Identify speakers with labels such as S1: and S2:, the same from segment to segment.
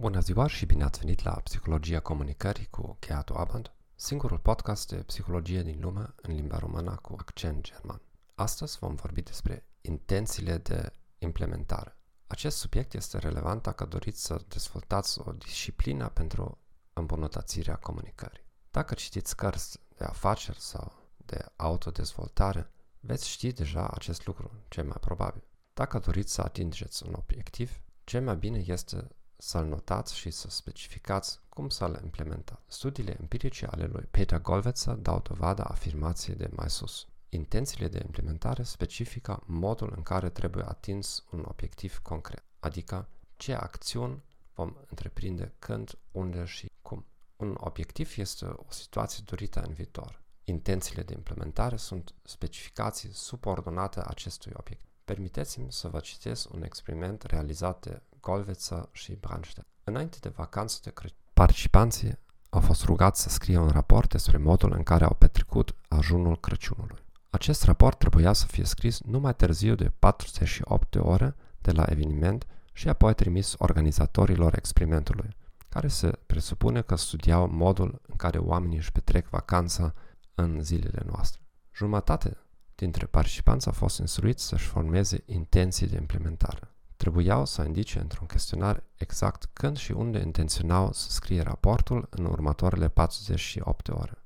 S1: Bună ziua și bine ați venit la Psihologia Comunicării cu Keatu Aband, singurul podcast de psihologie din lume în limba română cu accent german. Astăzi vom vorbi despre intențiile de implementare. Acest subiect este relevant dacă doriți să dezvoltați o disciplină pentru îmbunătățirea comunicării. Dacă citiți cărți de afaceri sau de autodezvoltare, veți ști deja acest lucru, cel mai probabil. Dacă doriți să atingeți un obiectiv, cel mai bine este să-l notați și să specificați cum să-l implementați. Studiile empirice ale lui Peter Golvetzer dau dovada afirmației de mai sus. Intențiile de implementare specifică modul în care trebuie atins un obiectiv concret, adică ce acțiuni vom întreprinde când, unde și cum. Un obiectiv este o situație dorită în viitor. Intențiile de implementare sunt specificații subordonate acestui obiectiv. Permiteți-mi să vă citesc un experiment realizat de Golveța și Brandstedt. Înainte de vacanță de Crăciun, participanții au fost rugați să scrie un raport despre modul în care au petrecut ajunul Crăciunului. Acest raport trebuia să fie scris numai târziu de 48 de ore de la eveniment și apoi trimis organizatorilor experimentului, care se presupune că studiau modul în care oamenii își petrec vacanța în zilele noastre. Jumătate dintre participanți au fost instruiți să-și formeze intenții de implementare. Trebuiau să indice într-un chestionar exact când și unde intenționau să scrie raportul în următoarele 48 ore.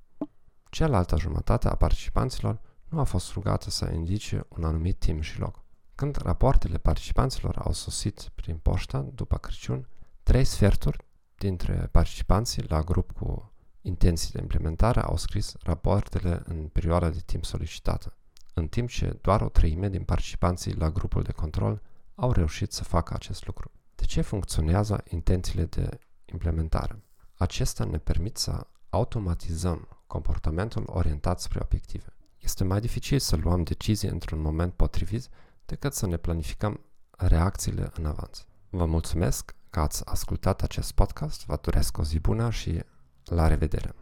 S1: Cealaltă jumătate a participanților nu a fost rugată să indice un anumit timp și loc. Când rapoartele participanților au sosit prin poștă după Crăciun, trei sferturi dintre participanții la grup cu intenții de implementare au scris rapoartele în perioada de timp solicitată, în timp ce doar o treime din participanții la grupul de control au reușit să facă acest lucru. De ce funcționează intențiile de implementare? Acestea ne permit să automatizăm comportamentul orientat spre obiective. Este mai dificil să luăm decizii într-un moment potrivit decât să ne planificăm reacțiile în avans. Vă mulțumesc că ați ascultat acest podcast, vă doresc o zi bună și la revedere!